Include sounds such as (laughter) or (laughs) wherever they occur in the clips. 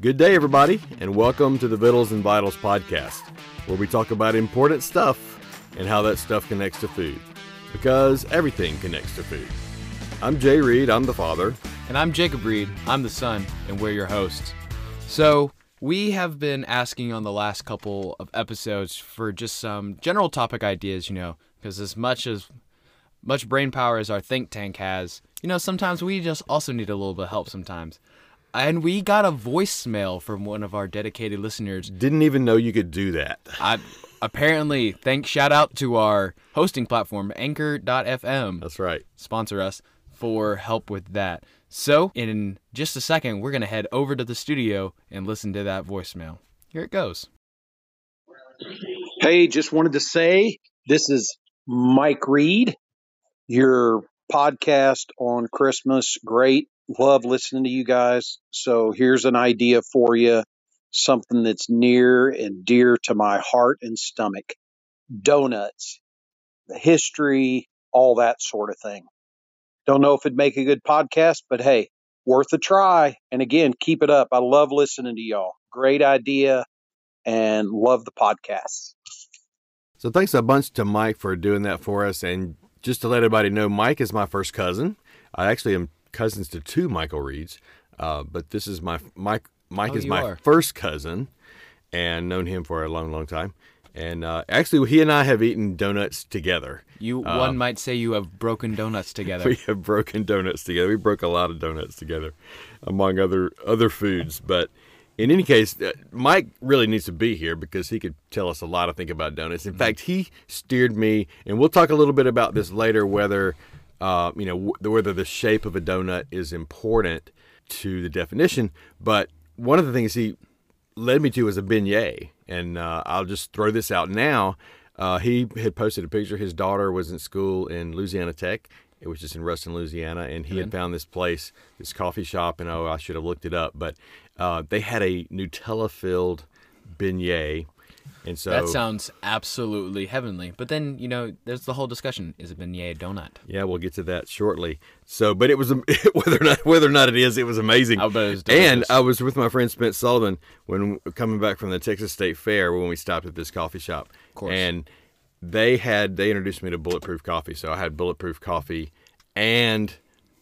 Good day, everybody, and welcome to the Vittles and Vitals podcast, where we talk about important stuff and how that stuff connects to food. Because everything connects to food. I'm Jay Reed, I'm the father. And I'm Jacob Reed, I'm the son, and we're your hosts. So, we have been asking on the last couple of episodes for just some general topic ideas, you know, because as much as much brain power as our think tank has, you know, sometimes we just also need a little bit of help sometimes. And we got a voicemail from one of our dedicated listeners. Didn't even know you could do that. I apparently thank shout out to our hosting platform anchor.fm. That's right. Sponsor us for help with that. So, in just a second, we're going to head over to the studio and listen to that voicemail. Here it goes. Hey, just wanted to say this is Mike Reed, your podcast on Christmas. Great. Love listening to you guys. So here's an idea for you something that's near and dear to my heart and stomach donuts, the history, all that sort of thing. Don't know if it'd make a good podcast, but hey, worth a try. And again, keep it up. I love listening to y'all. Great idea and love the podcast. So thanks a bunch to Mike for doing that for us. And just to let everybody know, Mike is my first cousin. I actually am cousins to two Michael Reeds, uh, but this is my Mike. Mike Oh, is my are. first cousin, and known him for a long, long time. And uh, actually, he and I have eaten donuts together. You one might say you have broken donuts together. (laughs) We have broken donuts together. We broke a lot of donuts together, among other other foods. But in any case, uh, Mike really needs to be here because he could tell us a lot of think, about donuts. In fact, he steered me, and we'll talk a little bit about this later. Whether uh, you know w- whether the shape of a donut is important to the definition, but one of the things he led me to was a beignet, and uh, I'll just throw this out now. Uh, he had posted a picture. His daughter was in school in Louisiana Tech, which just in Ruston, Louisiana, and he had found this place, this coffee shop, and oh, I should have looked it up, but uh, they had a Nutella-filled beignet, and so that sounds absolutely heavenly. But then, you know, there's the whole discussion: is a beignet a donut? Yeah, we'll get to that shortly. So, but it was (laughs) whether or not whether or not it is, it was amazing. I bet it was and. I was with my friend Spence Sullivan when coming back from the Texas State Fair when we stopped at this coffee shop. Of course. And they had they introduced me to bulletproof coffee, so I had bulletproof coffee and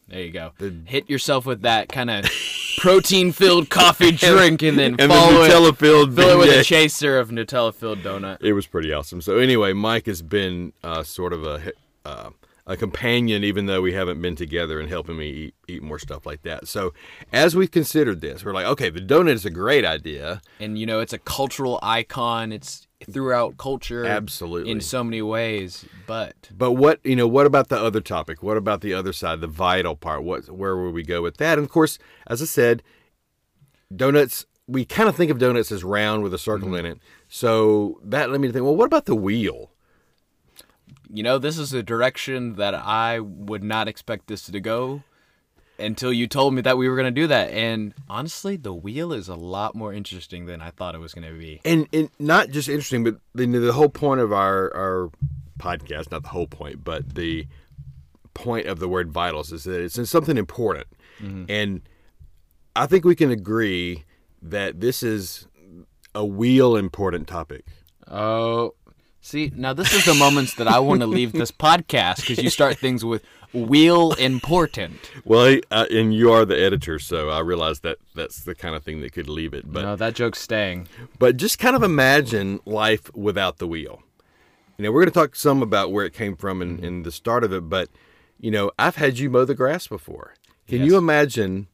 There you go. Hit yourself with that kind of (laughs) protein-filled coffee (laughs) drink, and then and follow the it, Nutella filled fill it with a chaser of Nutella-filled donut. it was pretty awesome. So anyway, Mike has been uh, sort of a uh, a companion, even though we haven't been together, and helping me eat, eat more stuff like that. So as we've considered this, we're like, okay, the donut is a great idea. and you know it's a cultural icon it's throughout culture Absolutely. in so many ways but But what you know? What about the other topic? What about the other side, the vital part? What where would we go with that? And of course, as I said, donuts. We kind of think of donuts as round with a circle mm-hmm. in it. So that led me to think. Well, what about the wheel? you know this is a direction that i would not expect this to go until you told me that we were going to do that and honestly the wheel is a lot more interesting than i thought it was going to be. And and not just interesting, but the the whole point of our our podcast, not the whole point, but the point of the word vitals is that it's something important, mm-hmm. and I think we can agree that this is a wheel important topic. oh see now this is the moments that i want to leave this podcast because you start things with wheel important Well, uh, and you are the editor, so I realize that that's the kind of thing that could leave it. But no that joke's staying But just kind of imagine life without the wheel. You know, we're going to talk some about where it came from and, and the start of it, but, you know, I've had you mow the grass before. Can Yes. you imagine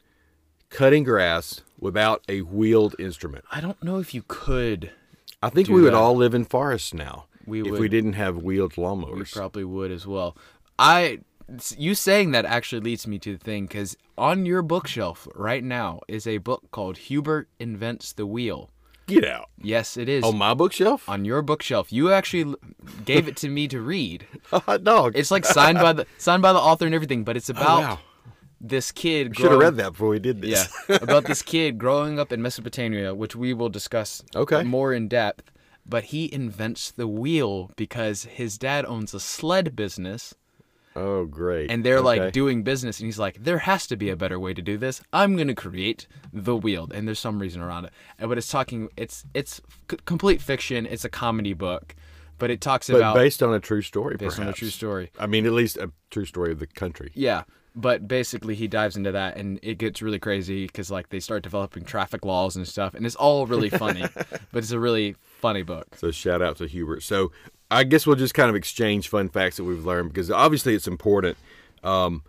cutting grass without a wheeled instrument? i don't know if you could I think we would that. all live in forests now We if would. we didn't have wheeled lawnmowers. We lawnmowers. probably would as well. I, you saying that actually leads me to the thing because on your bookshelf right now is a book called Hubert Invents the Wheel. Get out. Yes, it is. On my bookshelf? on your bookshelf, you actually gave it to me to read. (laughs) Uh, Hot dog. It's like signed by the signed by the author and everything, but it's oh, about Oh, wow. this kid. Should have read that before we did this. Yeah, (laughs) about this kid growing up in Mesopotamia, which we will discuss Okay. more in depth. but he invents the wheel because his dad owns a sled business Oh, great. and they're Okay. like doing business and he's like there has to be a better way to do this i'm going to create the wheel and there's some reason around it but it's talking it's it's c- complete fiction it's a comedy book but it talks but about based on a true story. based on a true story I mean, at least a true story of the country. yeah but basically he dives into that and it gets really crazy because like they start developing traffic laws and stuff and it's all really funny (laughs) but it's a really funny book So shout out to Hubert. So I guess we'll just kind of exchange fun facts that we've learned because obviously it's important. Um,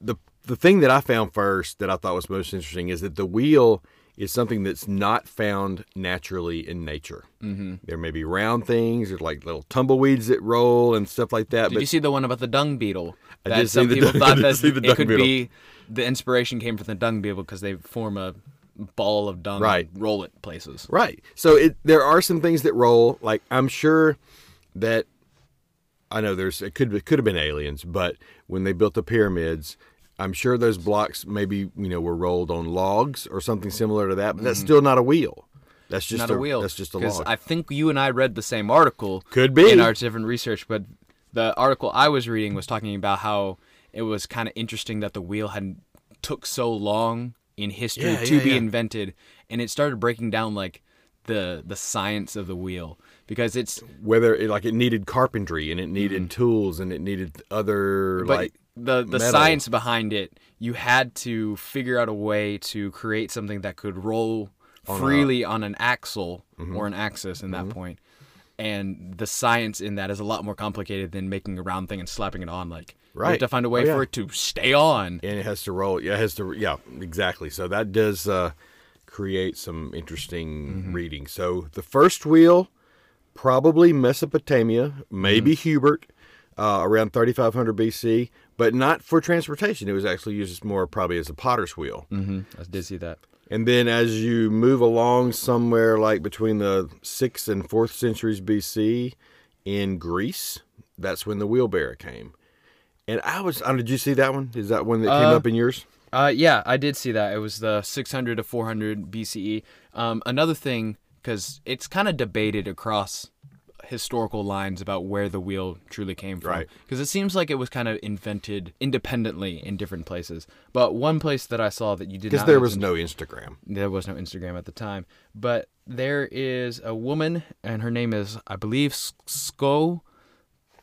the the thing that I found first that I thought was most interesting is that the wheel is something that's not found naturally in nature. Mm-hmm. There may be round things or like little tumbleweeds that roll and stuff like that. did but you see the one about the dung beetle I that some people dung- thought (laughs) that it could beetle. be the inspiration came from the dung beetle because they form a ball of dung Right. and roll it places Right. So it there are some things that roll. Like I'm sure that I know there's it could it could have been aliens, but when they built the pyramids, I'm sure those blocks maybe you know were rolled on logs or something similar to that. But that's still not a wheel. That's just Mm-hmm. not a, wheel. That's just a log. I think you and I read the same article. Could be. in our different research, but the article I was reading was talking about how it was kind of interesting that the wheel had took so long in history Yeah, to yeah, be yeah. invented, and it started breaking down like the the science of the wheel because it's Whether it, like it needed carpentry and it needed tools and it needed other Mm-hmm. but like the the metal. science behind it you had to figure out a way to create something that could roll freely on an axle Mm-hmm. or an axis in that point and the science in that is a lot more complicated than making a round thing and slapping it on like you have Right. to find a way Oh, yeah. for it to stay on and it has to roll. Yeah, it has to. Yeah, exactly. So that does uh, create some interesting Mm-hmm. reading. So the first wheel, probably Mesopotamia, maybe Mm-hmm. Hubert, uh, around 3500 BC, but not for transportation. It was actually used more probably as a potter's wheel. mm-hmm. i did see that And then as you move along somewhere like between the sixth and fourth centuries BC in Greece, that's when the wheelbarrow came. And I was, uh, did you see that one? Is that one that came Uh, up in yours? Uh, yeah, I did see that. It was the 600 to 400 BCE. Um, another thing, because it's kind of debated across historical lines about where the wheel truly came from. Right. Because it seems like it was kind of invented independently in different places. But one place that I saw that you did Because there was no Instagram. there was no Instagram at the time. But there is a woman, and her name is, I believe, Sko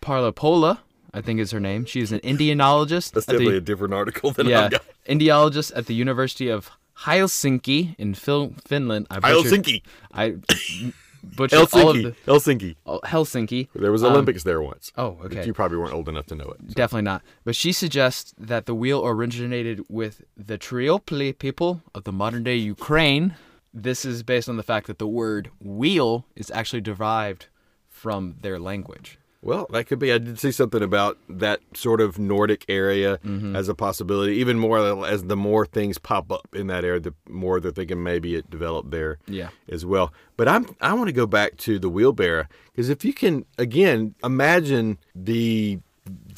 Parlapola. I think is her name. She's an (laughs) Indianologist. That's at the- a different article than yeah. Indiologist at the University of Helsinki in Phil- Finland. I butchered- Helsinki. I (laughs) butchered all of Helsinki. the Helsinki. oh, Helsinki. There was Olympics um, there once. Oh, okay. You probably weren't old enough to know it. Definitely not. But she suggests that the wheel originated with the Tripolye people of the modern day Ukraine. This is based on the fact that the word wheel is actually derived from their language. Well, that could be. I did see something about that sort of Nordic area Mm-hmm. as a possibility. Even more as the more things pop up in that area, the more they're thinking maybe it developed there Yeah. as well. But I'm I want to go back to the wheelbarrow because if you can again imagine the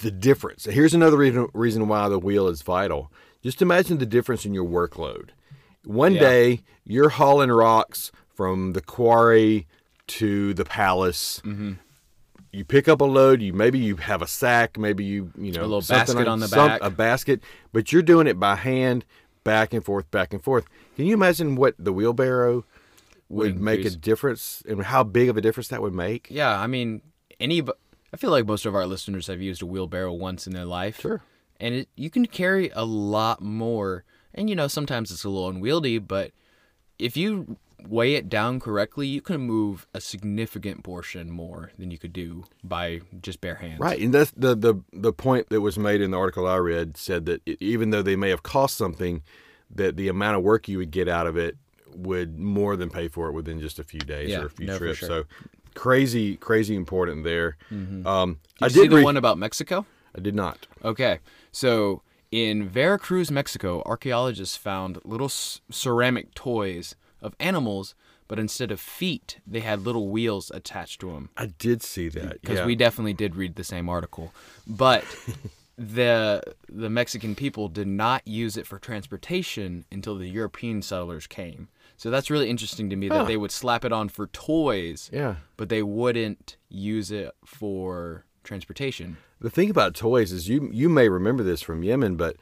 the difference. Here's another reason reason why the wheel is vital. Just imagine the difference in your workload. One Yeah. day you're hauling rocks from the quarry to the palace Mm-hmm. You pick up a load you maybe you have a sack maybe you you know A little basket on the some- back. a basket but you're doing it by hand back and forth back and forth can you imagine what the wheelbarrow would Would make a difference and how big of a difference that would make Yeah, I mean, any. I feel like most of our listeners have used a wheelbarrow once in their life. Sure. And it, you can carry a lot more. And you know, sometimes it's a little unwieldy, but if you weigh it down correctly, you can move a significant portion more than you could do by just bare hands. right and that's the, the the point that was made in the article i read said that it, even though they may have cost something that the amount of work you would get out of it would more than pay for it within just a few days Yeah, or a few no, trips sure. so crazy crazy important there um Did i you see did the one about Mexico? i did not Okay, so in Veracruz, Mexico, archaeologists found little ceramic toys of animals, but instead of feet, they had little wheels attached to them. I did see that. Because yeah. we definitely did read the same article, but (laughs) the the Mexican people did not use it for transportation until the European settlers came. So that's really interesting to me Huh. that they would slap it on for toys, Yeah. but they wouldn't use it for transportation. The thing about toys is you you may remember this from Yemen, but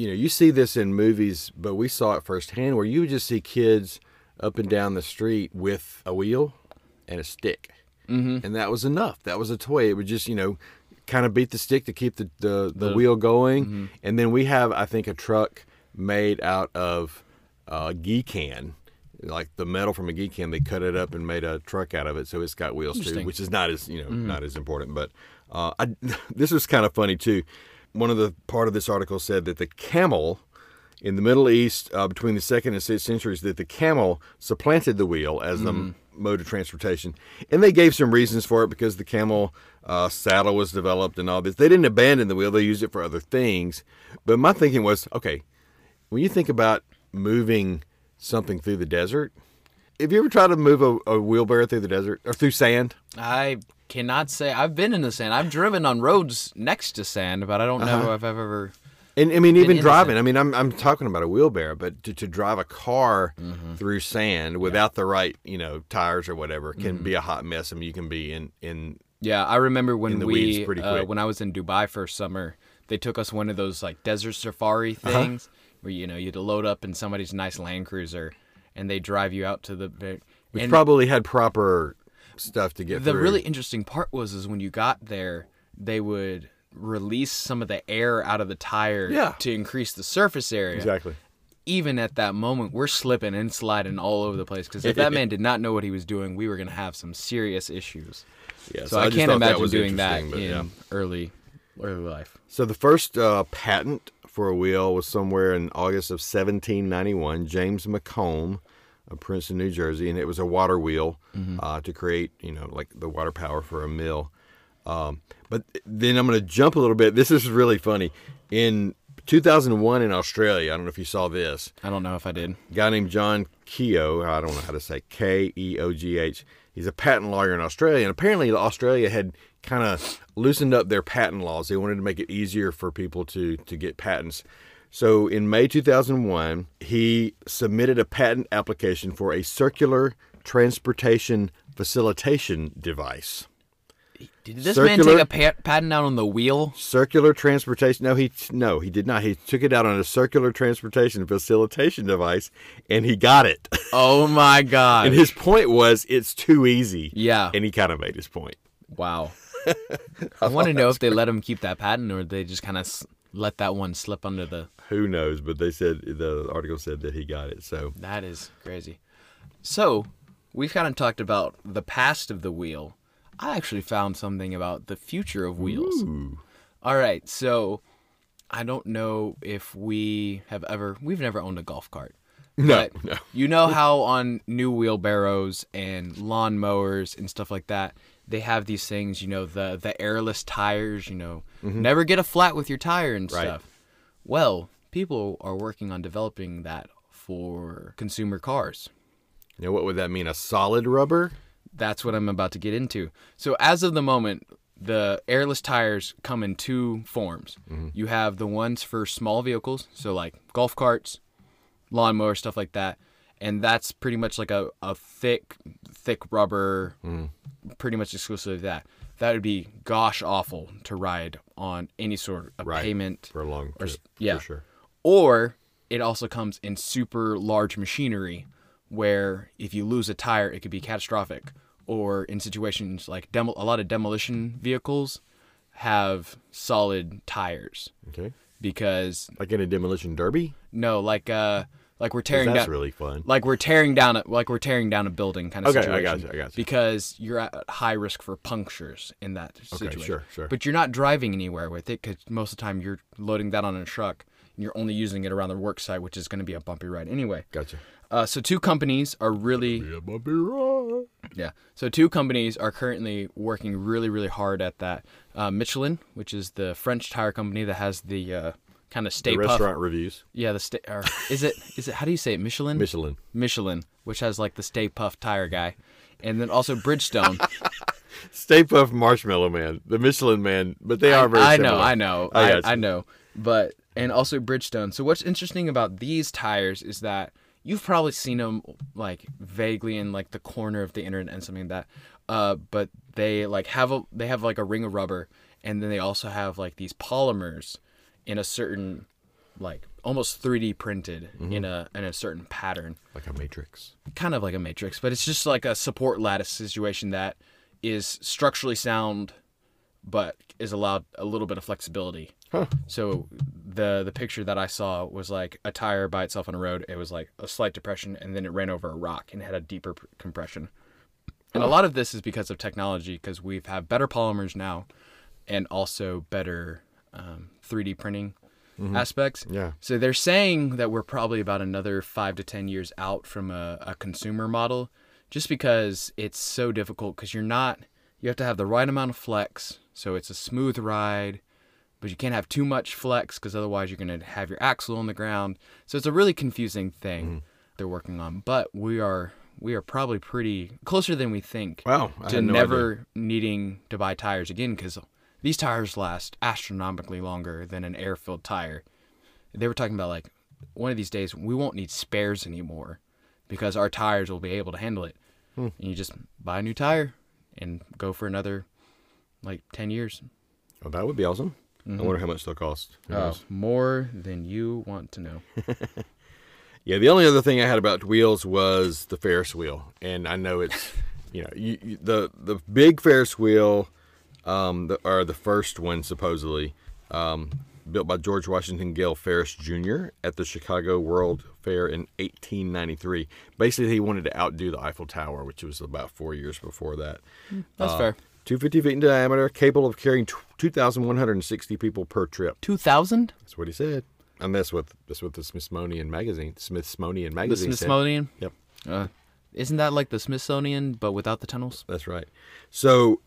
you know you see this in movies, but we saw it firsthand where you would just see kids up and down the street with a wheel and a stick, mm-hmm. and that was enough. That was a toy. It would just you know kind of beat the stick to keep the the, the, wheel going, and then we have I think a truck made out of uh, ghee can. Like the metal from a ghee can, they cut it up and made a truck out of it, so it's got wheels too, which is not as you know not as important. But uh, I, (laughs) this was kind of funny too. One of the part of this article said that the camel in the Middle East uh, between the second and sixth centuries that the camel supplanted the wheel as the m- mode of transportation, and they gave some reasons for it because the camel uh, saddle was developed and all this. They didn't abandon the wheel; they used it for other things. But my thinking was, okay, when you think about moving something through the desert, have you ever tried to move a, a wheelbarrow through the desert or through sand? I cannot say I've been in the sand. I've driven on roads next to sand, but I don't know if I've ever. And I mean, even driving. I mean, I'm I'm talking about a wheelbarrow, but to, to drive a car through sand without the right, you know, tires or whatever can be a hot mess. I mean, you can be in in Yeah, I remember when the we weeds pretty uh, when I was in Dubai for summer, they took us one of those like desert safari Uh-huh. things where you know you'd load up in somebody's nice Land Cruiser, and they drive you out to the. which and probably had proper stuff to get the through. really interesting part was is when you got there, they would release some of the air out of the tire Yeah. to increase the surface area. exactly. Even at that moment, we're slipping and sliding all over the place because if (laughs) that man did not know what he was doing, we were going to have some serious issues. Yeah. So, I, just can't that imagine was doing that in yeah. early, early life. So the first uh, patent for a wheel was somewhere in August of 1791. James McComb Princeton, New Jersey, and it was a water wheel uh, to create, you know, like the water power for a mill. Um, but then I'm going to jump a little bit. This is really funny. In 2001 in Australia, I don't know if you saw this. I don't know if I did. A guy named John Keogh, I don't know how to say K E O G H. He's a patent lawyer in Australia, and apparently Australia had kind of loosened up their patent laws. They wanted to make it easier for people to to get patents. So in May 2001, he submitted a patent application for a circular transportation facilitation device. Did this man take a pa- patent out on the wheel? Circular transportation? No, he no, he did not. He took it out on a circular transportation facilitation device, and he got it. (laughs) Oh my god! And his point was it's too easy. Yeah. And he kind of made his point. wow. (laughs) I want to know if they let him keep that patent or they just kind of let that one slip under the. Who knows? But they said the article said that he got it. So That is crazy. So we've kind of talked about the past of the wheel. I actually found something about the future of wheels. All right, so I don't know if we have ever we've never owned a golf cart. (laughs) no, But no. You know how on new wheelbarrows and lawn mowers and stuff like that, they have these things, you know, the the airless tires, you know, mm-hmm. never get a flat with your tire and Right. stuff. Well, people are working on developing that for consumer cars. Now, what would that mean? A solid rubber? That's what I'm about to get into. So as of the moment, the airless tires come in two forms. Mm-hmm. You have the ones for small vehicles, so like golf carts, lawnmower, stuff like that. And that's pretty much like a, a thick, thick rubber, pretty much exclusively that. That would be gosh awful to ride on any sort of Right. pavement For a long or trip. s- yeah. For sure. Or it also comes in super large machinery where if you lose a tire, it could be catastrophic. Or in situations like demo- a lot of demolition vehicles have solid tires Okay. because Like in a demolition derby? no, like uh, like we're tearing That's down, really fun. like we're tearing down, a, like we're tearing down a building kind of Okay, I situation. got you, I got you. Because you're at high risk for punctures in that situation. Okay, sure, sure. But you're not driving anywhere with it because most of the time you're loading that on a truck and you're only using it around the work site, which is going to be a bumpy ride anyway. Gotcha. Uh, so two companies are really Yeah, bumpy ride. yeah. So two companies are currently working really, really hard at that. Uh, Michelin, which is the French tire company that has the uh, kind of The Stay Puft. restaurant reviews. Yeah, the stay. Or is it? Is it? How do you say it? Michelin. Michelin. Michelin, which has like the Stay Puft tire guy, and then also Bridgestone. (laughs) Stay Puft Marshmallow Man. The Michelin Man. But they are very I similar. know, I know, I I, I, know. But and also Bridgestone. So what's interesting about these tires is that you've probably seen them like vaguely in like the corner of the internet and something like that. Uh, but they like have a they have like a ring of rubber, and then they also have like these polymers in a certain like almost 3D printed mm-hmm. in a in a certain pattern Like a matrix. kind of like a matrix, but it's just like a support lattice situation that is structurally sound, but is allowed a little bit of flexibility. Huh. So the the picture that I saw was like a tire by itself on a road. It was like a slight depression, and then it ran over a rock and had a deeper pr- compression. And a lot of this is because of technology, because we've have better polymers now, and also better um, 3D printing aspects. Yeah. So they're saying that we're probably about another five to ten years out from a, a consumer model, just because it's so difficult. Because you're not, you have to have the right amount of flex, so it's a smooth ride, but you can't have too much flex because otherwise you're gonna have your axle on the ground. So it's a really confusing thing they're working on. But we are we are probably pretty closer than we think Wow. I to no never idea. needing to buy tires again because these tires last astronomically longer than an air filled tire. They were talking about like one of these days we won't need spares anymore because our tires will be able to handle it. Hmm. And you just buy a new tire and go for another like 10 years. Oh, that would be awesome. Mm-hmm. I wonder how much they'll cost. Knows? more than you want to know. (laughs) Yeah, the only other thing I had about wheels was the Ferris wheel, and I know it's, you know, you, you, the the big Ferris wheel, um, the, or the first one supposedly, um, built by George Washington Gale Ferris Jr. at the Chicago World Fair in 1893. Basically, he wanted to outdo the Eiffel Tower, which was about four years before that. That's Uh, fair. 250 feet in diameter, capable of carrying 2,160 people per trip. 2000? That's what he said. And that's what that's what the Smithsonian magazine, Smithsonian The magazine said. Smithsonian? Yep. Uh, isn't that like the Smithsonian but without the tunnels? That's right. So,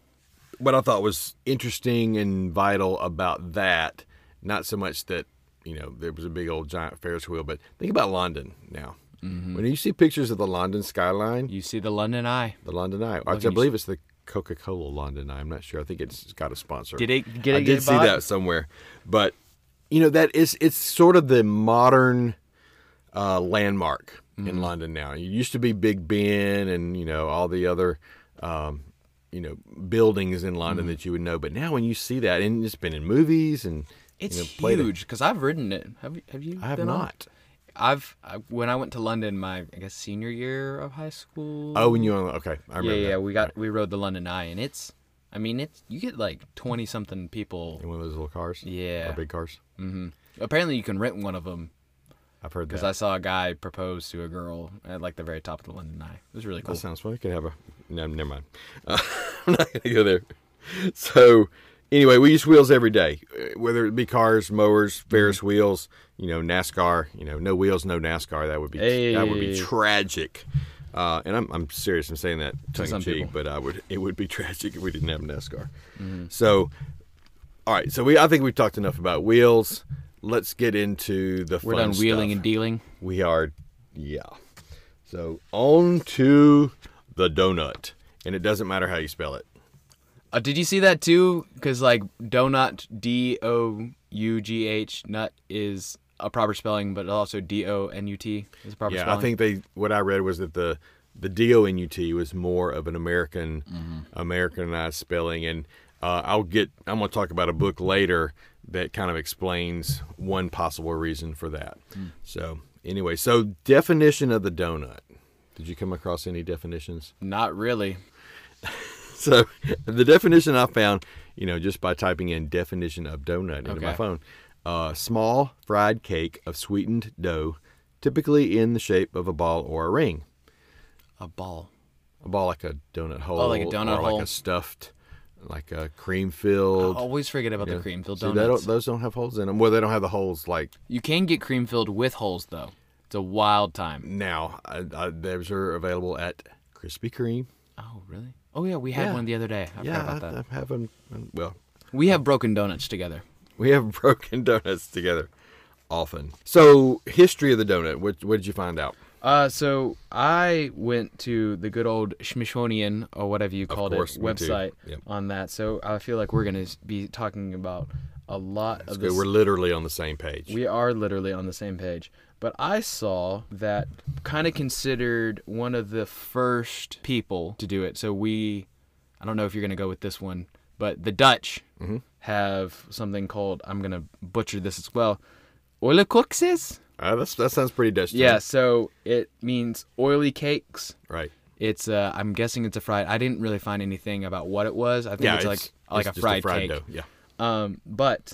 what I thought was interesting and vital about that, not so much that you know there was a big old giant Ferris wheel, but think about London now. When you see pictures of the London skyline, You see the London Eye. the London Eye, you I believe it's the Coca-Cola London Eye. I'm not sure. I think it's got a sponsor. Did it get I did see bought? that somewhere, but you know that is it's sort of the modern uh, landmark Mm-hmm. in London now. It used to be Big Ben and you know all the other um, you know buildings in Mm-hmm. London that you would know, but now when you see that, and it's been in movies and It's you know, huge because I've ridden it. Have you? Have you? I have been on not. I've I, when I went to London, my I guess senior year of high school. Oh, when you okay, I remember. yeah, that. we got we rode the London Eye, and it's, I mean, it's you get like twenty something people. in one of those little cars. Yeah. or big cars. hmm Apparently, you can rent one of them I've heard that. because. I saw a guy propose to a girl at like the very top of the London Eye. It was really cool. That sounds fun. We could have a. No, never mind. Uh, (laughs) I'm not gonna go there. So, anyway, we use wheels every day, uh, whether it be cars, mowers, Ferris Mm-hmm. wheels. You know, NASCAR. You know, no wheels, no NASCAR. That would be that would be tragic. Uh, and I'm, I'm serious in saying that tongue in cheek, people. but I would it would be (laughs) tragic if we didn't have NASCAR. Mm-hmm. So, all right. So we I think we've talked enough about wheels. Let's get into the. We're done wheeling stuff. and dealing. We are, yeah. So on to the donut, and it doesn't matter how you spell it. Uh, did you see that too? Because like donut, D O U G H, nut is a proper spelling, but also D O N U T is a proper yeah, spelling. I think they. What I read was that the the D O N U T was more of an American Mm-hmm. Americanized spelling, and uh, I'll get. I'm going to talk about a book later that kind of explains one possible reason for that. Hmm. So anyway, so definition of the donut. Did you come across any definitions? Not really. (laughs) So the definition I found, you know, just by typing in definition of donut into my Okay. phone, uh, small fried cake of sweetened dough, typically in the shape of a ball or a ring. A ball. A ball like a donut hole. Oh, like a donut or hole. like a stuffed, like a cream I filled. always forget about the cream filled See, donuts. don't, those don't have holes in them. Well, they don't have the holes like You can get cream filled with holes though. It's a wild time. now. I, I, those are available at Krispy Kreme. Oh really? Oh yeah, we had Yeah. one the other day. I yeah, forgot about that. I have them. Um, well, We have broken donuts together. We have (laughs) broken donuts together often. So, history of the donut. What, what did you find out? Uh, so I went to the good old Smithsonian or whatever you called course, it website Yep. on that. So I feel like we're gonna be talking about a lot That's of good. this. We're literally on the same page. We are literally on the same page. But I saw that kind of considered one of the first people to do it. So we, I don't know if you're going to go with this one, but the Dutch Mm-hmm. have something called, I'm going to butcher this as well, oilekoekses? Uh, that's, that sounds pretty Dutch. Yeah, so it means oily cakes. Right. It's uh, I'm guessing it's a fried. I didn't really find anything about what it was. I think Yeah, it's, like like it's a just fried, cake. dough. Yeah. Um, but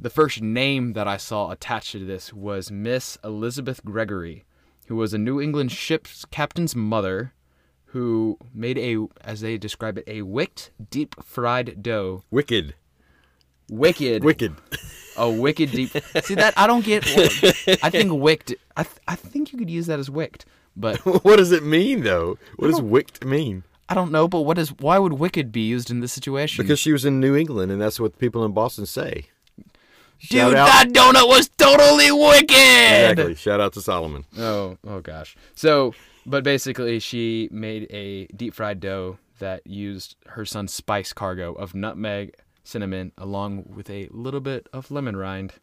the first name that I saw attached to this was Miss Elizabeth Gregory, who was a New England ship's captain's mother, who made a, as they describe it, a wicked deep fried dough. Wicked. Wicked, Wicked. a wicked deep. See that I don't get. I think (laughs) wicked. I th- I think you could use that as wicked, but (laughs) what does it mean, though? What does wicked mean? I don't know. But what is? Why would wicked be used in this situation? Because she was in New England, and that's what people in Boston say. Dude, out- that donut was totally wicked. Exactly. Shout out to Solomon. Oh, oh gosh. So, but basically, she made a deep fried dough that used her son's spice cargo of nutmeg, cinnamon, along with a little bit of lemon rind.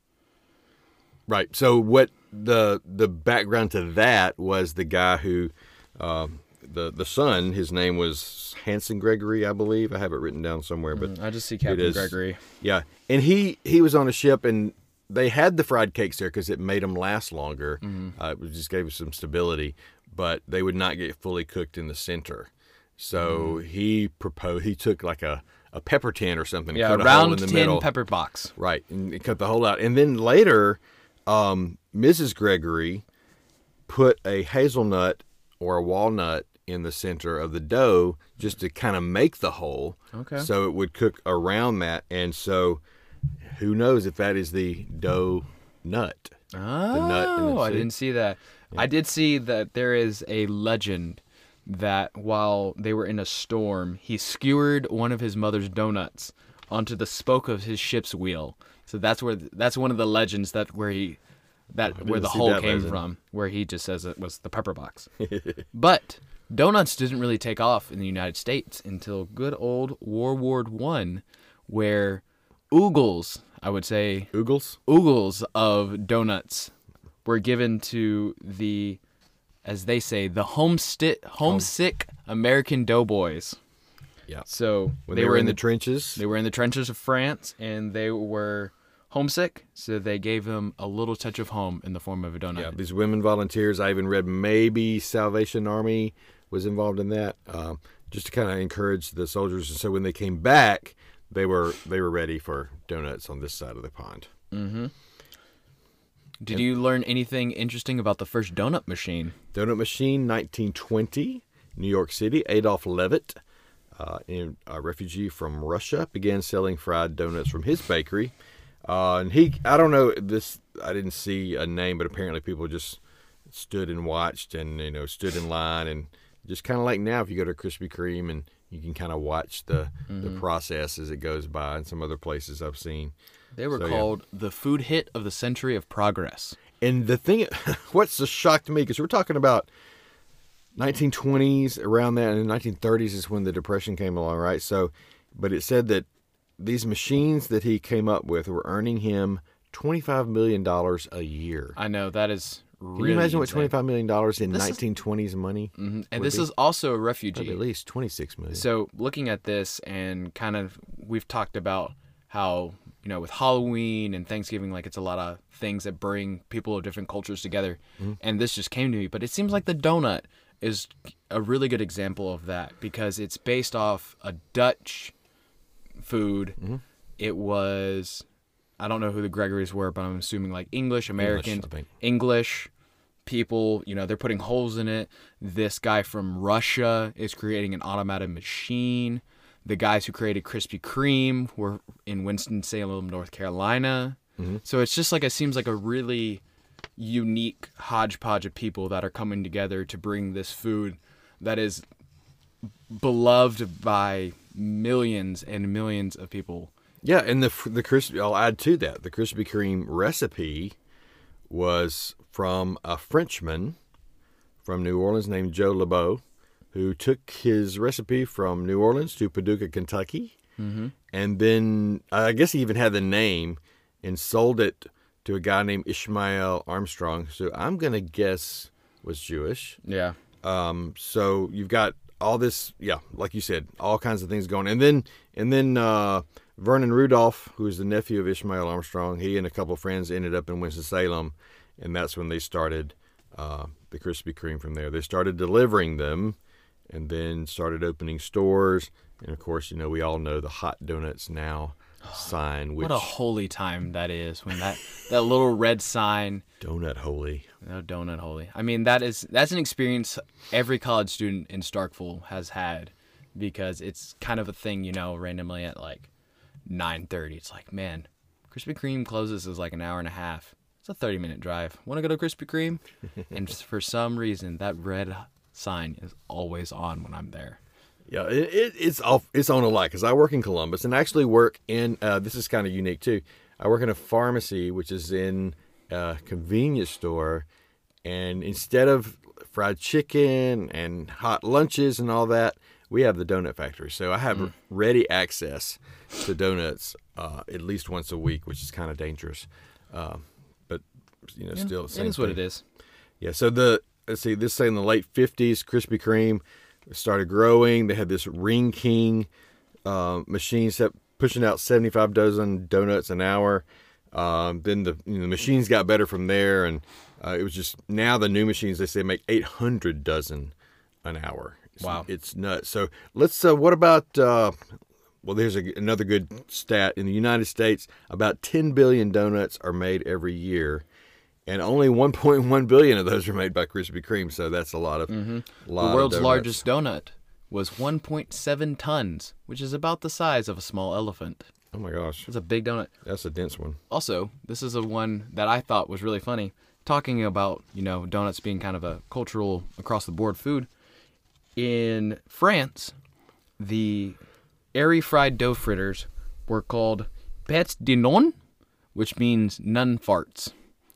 Right. So what the the background to that was the guy who, um, the the son. His name was Hanson Gregory, I believe. I have it written down somewhere, but I just see Captain. Gregory. Yeah, and he he was on a ship, and they had the fried cakes there because it made them last longer. Uh, it just gave us some stability, but they would not get fully cooked in the center. So he proposed. He took like a, a pepper tin or something. Yeah, cut a hole round tin middle. pepper box. Right, and cut the hole out. And then later, um, Mrs. Gregory put a hazelnut or a walnut in the center of the dough just to kind of make the hole. Okay. So it would cook around that. And so who knows if that is the dough nut? Oh, nut in the I didn't see that. I did see that there is a legend that while they were in a storm, he skewered one of his mother's donuts onto the spoke of his ship's wheel. So that's where that's one of the legends that where he that where the hole came legend. from, where he just says it was the pepper box. (laughs) but donuts didn't really take off in the United States until good old World War One, where oogles, I would say, Oogles? oogles of donuts were given to the, as they say, the homesti- homesick American doughboys. Yeah. So When they, were in the, trenches. they were in the trenches of France and they were homesick, so they gave them a little touch of home in the form of a donut. Yeah, these women volunteers. I even read maybe Salvation Army was involved in that, um, just to kind of encourage the soldiers. And so when they came back, they were they were ready for donuts on this side of the pond. Did you learn anything interesting about the first donut machine? Donut Machine, 1920, New York City. Adolf Levitt, uh, in, a refugee from Russia, began selling fried donuts from his bakery. Uh, and he, I don't know this. I didn't see a name, but apparently people just stood and watched, and you know, stood in line, and just kind of like now, if you go to Krispy Kreme and you can kind of watch the the process as it goes by, and some other places I've seen. They were So, yeah. called the food hit of the century of progress. And the thing, (laughs) what's just shocked me, because we're talking about 1920s, around that, and the 1930s is when the Depression came along, right? So, but it said that these machines that he came up with were earning him $25 million a year. I know that is Can you imagine what $25 million in This is- 1920s money? Mhm. And this be? is also a Probably refugee. at least 26 million. So looking at this and kind of we've talked about how you know with Halloween and Thanksgiving like it's a lot of things that bring people of different cultures together mm-hmm. and this just came to me but it seems like the donut is a really good example of that because it's based off a Dutch food mm-hmm. it was I don't know who the Gregorys were but I'm assuming like English American think. English people, you know, they're putting holes in it. This guy from Russia is creating an automated machine. The guys who created Krispy Kreme were in Winston-Salem, North Carolina. Mm-hmm. So it's just like it seems like a really unique hodgepodge of people that are coming together to bring this food that is beloved by millions and millions of people. Yeah, and the the crispy. I'll add to that the Krispy Kreme recipe was from a Frenchman from New Orleans named Joe LeBeau, who took his recipe from New Orleans to Paducah, Kentucky, Mm-hmm. and then I guess he even had the name and sold it to a guy named Ishmael Armstrong. So I'm gonna guess was Jewish. Yeah. Um, so you've got all this, yeah, like you said, all kinds of things going, and then and then uh, Vernon Rudolph, who is the nephew of Ishmael Armstrong, he and a couple of friends ended up in Winston Salem, and that's when they started uh, the Krispy Kreme. From there, they started delivering them, and then started opening stores, and of course, you know, we all know the hot donuts now sign, which What a holy time that is when that that little red sign, donut holy. no donut holy. I mean, that is that's an experience every college student in Starkville has had because it's kind of a thing, you know, randomly at like 9:30. It's like, man, Krispy Kreme closes is like an hour and a half. It's a 30 minute drive. Want to go to Krispy Kreme? and (laughs) for some reason, that red sign is always on when I'm there. Yeah, it, it, it's off, it's on a lot because I work in Columbus and I actually work in. Uh, this is kind of unique too. I work in a pharmacy, which is in a convenience store, and instead of fried chicken and hot lunches and all that, we have the donut factory. So I have ready access to donuts uh, at least once a week, which is kind of dangerous. Um, but you know, still, it is is what it is. Yeah. So the let's see, this say in the late fifties, Krispy Kreme started growing. They had this Ring King uh, machine set pushing out seventy five dozen donuts an hour. Um, then the you know, the machines got better from there, and uh, it was just now the new machines they say make eight hundred dozen an hour. It's, Wow. it's nuts. So let's. Uh, what about? Uh, well, there's a, another good stat in the United States. About 10 billion donuts are made every year, and only 1.1 billion of those are made by Krispy Kreme. So that's a lot of. Mm-hmm. The world's donuts. largest donut was 1.7 tons, which is about the size of a small elephant. Oh my gosh, It's a big donut. that's a dense one. Also, this is a one that I thought was really funny. Talking about, you know, donuts being kind of a cultural across the board food. In France, the airy fried dough fritters were called pets de nonne, which means nun farts.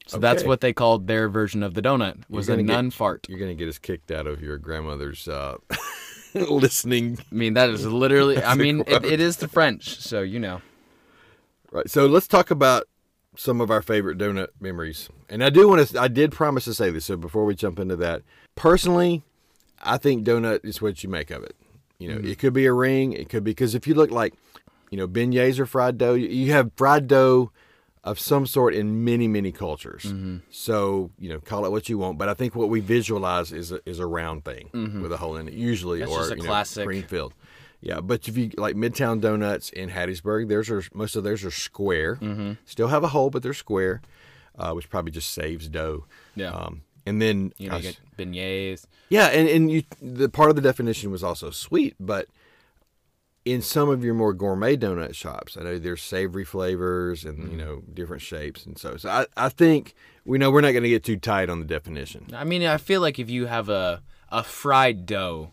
So that's what they called their version of the donut was a gonna get- nun fart. You're gonna get us kicked out of your grandmother's uh, (laughs) listening. I mean, that is literally. I mean, it, it is the French, so you know. Right. So let's talk about some of our favorite donut memories. And I do want to. I did promise to say this. So before we jump into that, personally, I think donut is what you make of it. You know, it could be a ring. It could be because if you look like, you know, beignets or fried dough, you have fried dough of some sort in many many cultures. So you know, call it what you want. But I think what we visualize is a, is a round thing with a hole in it, usually, That's or you know, classic. cream filled. Yeah, but if you like Midtown Donuts in Hattiesburg, theirs are most of theirs are square. Mm-hmm. Still have a hole, but they're square, uh, which probably just saves dough. Yeah. Um, and then You know, you gosh, get beignets. yeah, and and you the part of the definition was also sweet, but in some of your more gourmet donut shops, I know there's savory flavors and Mm-hmm. you know different shapes, and so so I, I think we know we're not going to get too tight on the definition. I mean, I feel like if you have a a fried dough,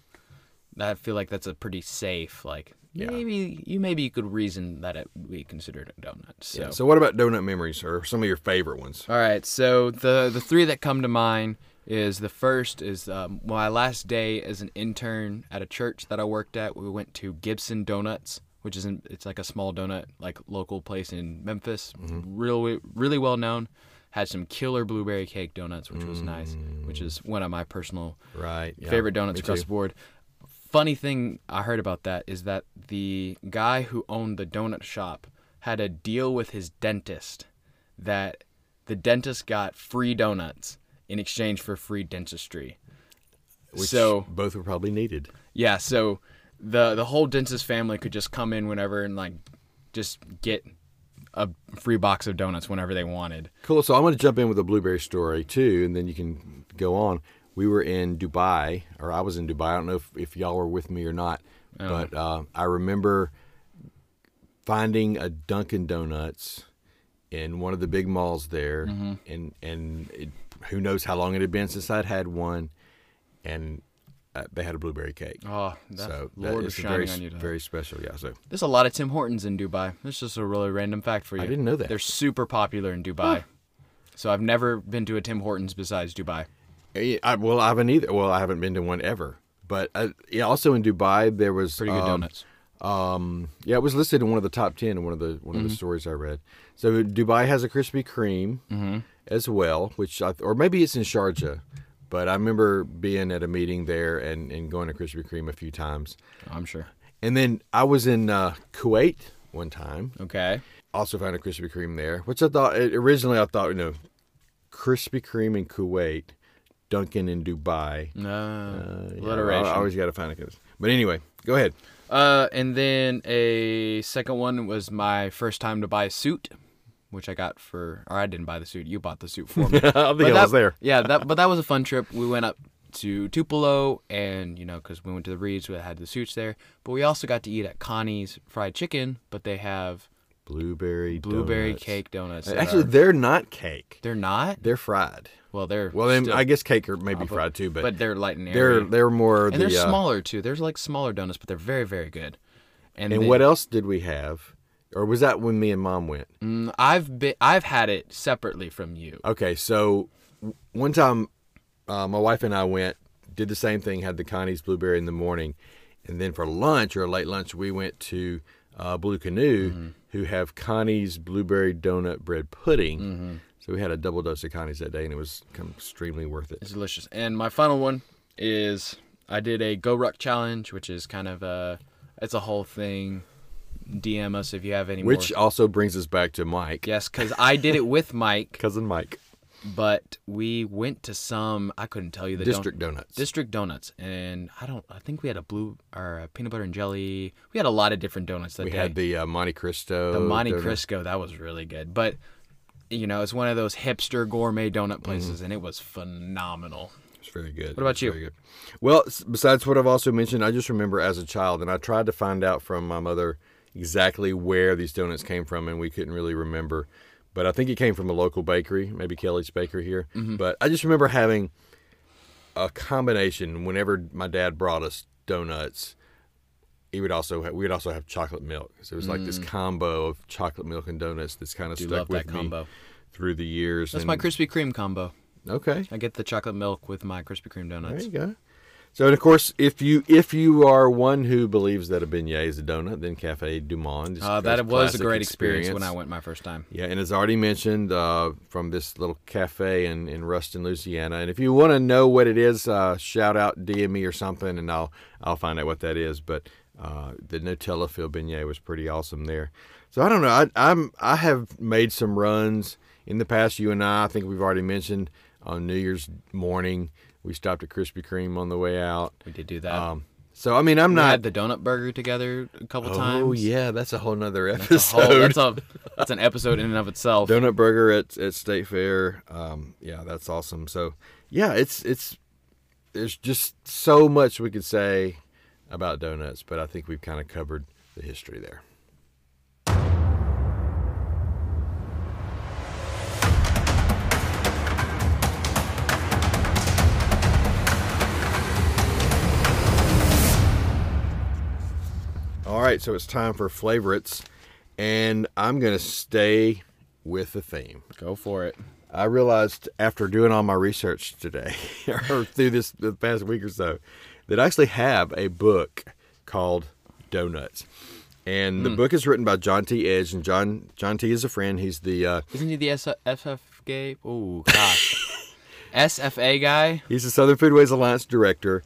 I feel like that's a pretty safe. Like Yeah. maybe you maybe you could reason that it would be considered a donut. So. Yeah. So what about donut memories or some of your favorite ones? All right, so the the three that come to mind is the first is um, my last day as an intern at a church that I worked at. We went to Gibson Donuts, which is in, it's like a small donut like local place in Memphis, really really well known. Had some killer blueberry cake donuts, which was nice, which is one of my personal Right. yeah, favorite donuts across too. the board. Funny thing I heard about that is that the guy who owned the donut shop had a deal with his dentist that the dentist got free donuts in exchange for free dentistry. Which so both were probably needed. yeah, so the the whole dentist family could just come in whenever and like just get a free box of donuts whenever they wanted. Cool. So I'm going to jump in with a blueberry story too, and then you can go on. We were in Dubai, or I was in Dubai. I don't know if, if y'all were with me or not, but uh, I remember finding a Dunkin' Donuts in one of the big malls there, and and it, who knows how long it had been since I'd had one, and uh, they had a blueberry cake. Oh, that's so Lord that was shining very on you. Dad. very special. Yeah. So There's a lot of Tim Hortons in Dubai. That's just a really random fact for you. I didn't know that. They're super popular in Dubai. So I've never been to a Tim Hortons besides Dubai. I, well, I haven't either. Well, I haven't been to one ever. But uh, also in Dubai, there was Pretty good um, donuts. Um, yeah, it was listed in one of the top ten in one of the one of Mm-hmm. the stories I read. So Dubai has a Krispy Kreme Mm-hmm. as well, which I, or maybe it's in Sharjah, but I remember being at a meeting there and, and going to Krispy Kreme a few times. I'm sure. And then I was in uh, Kuwait one time. Okay. Also found a Krispy Kreme there, which I thought originally I thought you know, Krispy Kreme in Kuwait, Dunkin' in Dubai. No. Uh, yeah. I, I always got to find a. But anyway, go ahead. Uh, and then a second one was my first time to buy a suit, which I got for, or I didn't buy the suit. You bought the suit for me. (laughs) I think But I that- was there. Yeah, that (laughs) but that was a fun trip. We went up to Tupelo, and you know, because we went to the Reeds, we had the suits there. But we also got to eat at Connie's Fried Chicken. But they have Blueberry blueberry donuts. cake donuts. that Actually, are- they're not cake. they're not. They're fried. Well, they're Well, then still- I guess cake are maybe fried too, but, but they're light and airy. they're they're more and the. they're uh, smaller too. There's like smaller donuts, but they're very very good. And, and then- what else did we have? Or was that when me and mom went? Mm, I've been I've had it separately from you. Okay, so w- one time, uh, my wife and I went, did the same thing, had the Connie's blueberry in the morning, and then for lunch or late lunch, we went to uh, Blue Canoe, Mm-hmm. who have Connie's blueberry donut bread pudding. Mm-hmm. So we had a double dose of Connie's that day, and it was extremely worth it. It's delicious. And my final one is I did a GORUCK challenge, which is kind of a it's a whole thing. DM us if you have any Which more. also brings us back to Mike, Yes, because I did it with Mike, (laughs) cousin Mike, but we went to some I couldn't tell you the District don- Donuts. District Donuts, and I don't. I think we had a blue or a peanut butter and jelly. We had a lot of different donuts that we day. had the uh, Monte Cristo. the Monte donut. Cristo that was really good, but you know it's one of those hipster gourmet donut Mm-hmm. places, and it was phenomenal. It's very good. What about you? very good. Well, besides what I've also mentioned, I just remember as a child, and I tried to find out from my mother exactly where these donuts came from, and we couldn't really remember. But I think it came from a local bakery, maybe Kelly's Bakery here. Mm-hmm. But I just remember having a combination whenever my dad brought us donuts. He would also have, we would also have chocolate milk. So it was like this combo of chocolate milk and donuts that's kind of Mm. Do stuck with me combo. through the years. That's and- my Krispy Kreme combo. Okay. I get the chocolate milk with my Krispy Kreme donuts. There you go. So, and of course, if you if you are one who believes that a beignet is a donut, then Cafe Du Monde. Uh, that was a great experience. when I went my first time. Yeah, and as already mentioned, uh, from this little cafe in, in Ruston, Louisiana. And if you want to know what it is, uh, shout out, DM me or something, and I'll I'll find out what that is. But uh, the Nutella filled beignet was pretty awesome there. So I don't know. I, I'm I have made some runs in the past. You and I, I think we've already mentioned on New Year's morning. We stopped at Krispy Kreme on the way out. We did do that. Um, so I mean, I'm we not. had the donut burger together a couple times. oh yeah, that's a whole nother That's episode. whole- that's a that's an episode in and of itself. Donut Burger at, at State Fair. Um, yeah, that's awesome. So yeah, it's it's there's just so much we could say about donuts, but I think we've kind of covered the history there. Right, so it's time for favorites, and I'm gonna stay with the theme. Go for it. I realized after doing all my research today, (laughs) or through this the past week or so, that I actually have a book called Donuts, and the book is written by John T. Edge, and John John T. is a friend. He's the uh, Isn't he the S- FF gay? Oh gosh, (laughs) SFA guy. He's the Southern Foodways Alliance director,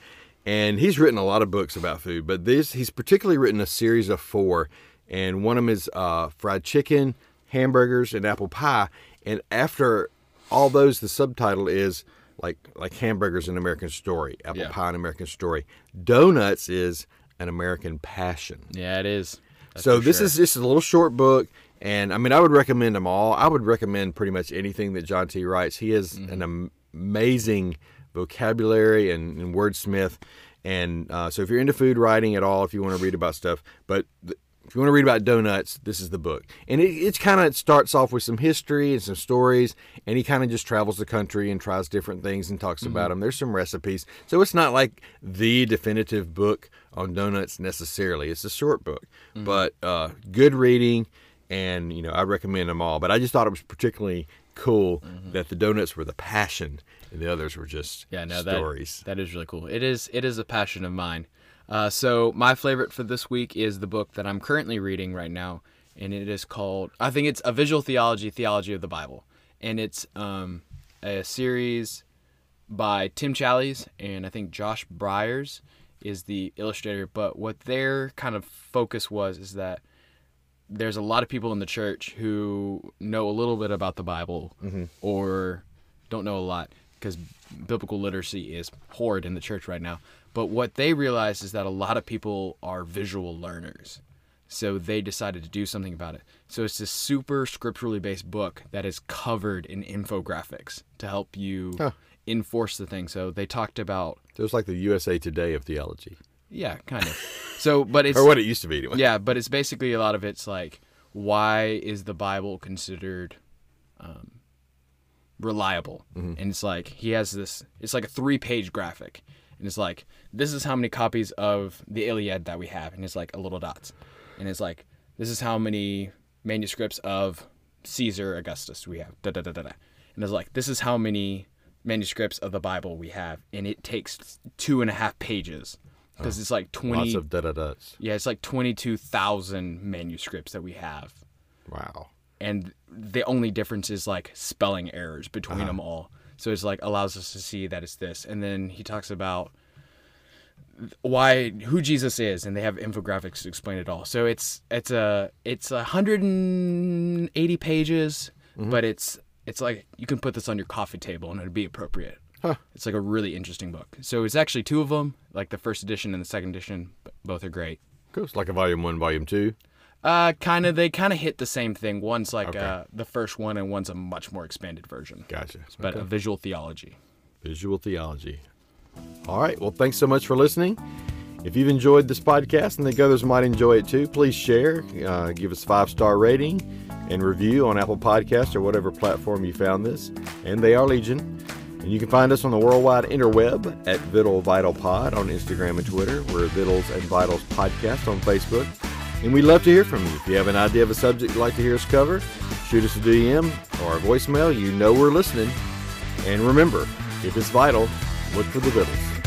and he's written a lot of books about food. But this, he's particularly written a series of four, and one of them is uh, fried chicken, hamburgers, and apple pie. And after all those, the subtitle is like like hamburgers, an American story, apple Yeah. pie, an American story. Donuts is an American passion. Yeah, it is. That's So this sure. is this is a little short book, and I mean I would recommend them all. I would recommend pretty much anything that John T. writes. He is Mm-hmm. an am- amazing vocabulary and, and wordsmith, and uh, so if you're into food writing at all, if you want to read about stuff, but th- if you want to read about donuts, this is the book. And it, it's kind of it starts off with some history and some stories, and he kind of just travels the country and tries different things and talks about them. There's some recipes, so it's not like the definitive book on donuts necessarily. It's a short book, but uh, good reading, and you know I recommend them all. But I just thought it was particularly cool that the donuts were the passion, and the others were just yeah, no, stories. that that is really cool. It is it is a passion of mine. Uh, so my favorite for this week is the book that I'm currently reading right now, and it is called I think it's a visual theology, theology of the Bible, and it's um, a series by Tim Challies and I think Josh Byers is the illustrator. But what their kind of focus was is that there's a lot of people in the church who know a little bit about the Bible or don't know a lot because biblical literacy is horrid in the church right now. But what they realized is that a lot of people are visual learners. So they decided to do something about it. So it's this super scripturally based book that is covered in infographics to help you Huh. enforce the thing. So they talked about, It was like the USA Today of theology, yeah, kind of. So, but (laughs) it's or what it used to be anyway. yeah, but it's basically a lot of it's like, why is the Bible considered um, reliable? Mm-hmm. And it's like he has this. It's like a three-page graphic, and it's like this is how many copies of the Iliad that we have, and it's like a little dots, and it's like this is how many manuscripts of Caesar Augustus we have. Da da da da da. And it's like this is how many manuscripts of the Bible we have, and it takes two and a half pages because it's like twenty. Lots of da da da's. Yeah, it's like 22,000 manuscripts that we have. Wow. And the only difference is like spelling errors between Uh-huh. them all. So it's like allows us to see that it's this. And then he talks about why who Jesus is and they have infographics to explain it all. So it's it's a it's a 180 pages, Mm-hmm. but it's it's like you can put this on your coffee table and it'd be appropriate. Huh. It's like a really interesting book. So it's actually two of them, like the first edition and the second edition, both are great. Cool. It's like a volume one, volume two. Uh, kind of. They kind of hit the same thing. One's like Okay. uh, the first one, and one's a much more expanded version. Gotcha. But Okay. a visual theology. Visual theology. All right. Well, thanks so much for listening. If you've enjoyed this podcast and think others might enjoy it too, please share, uh, give us five star rating and review on Apple Podcasts or whatever platform you found this. And they are Legion. And you can find us on the worldwide interweb at Vital Vital Pod on Instagram and Twitter. We're Vitals and Vitals Podcast on Facebook. And we'd love to hear from you. If you have an idea of a subject you'd like to hear us cover, shoot us a DM or a voicemail. You know we're listening. And remember, if it's vital, look for the Vittles.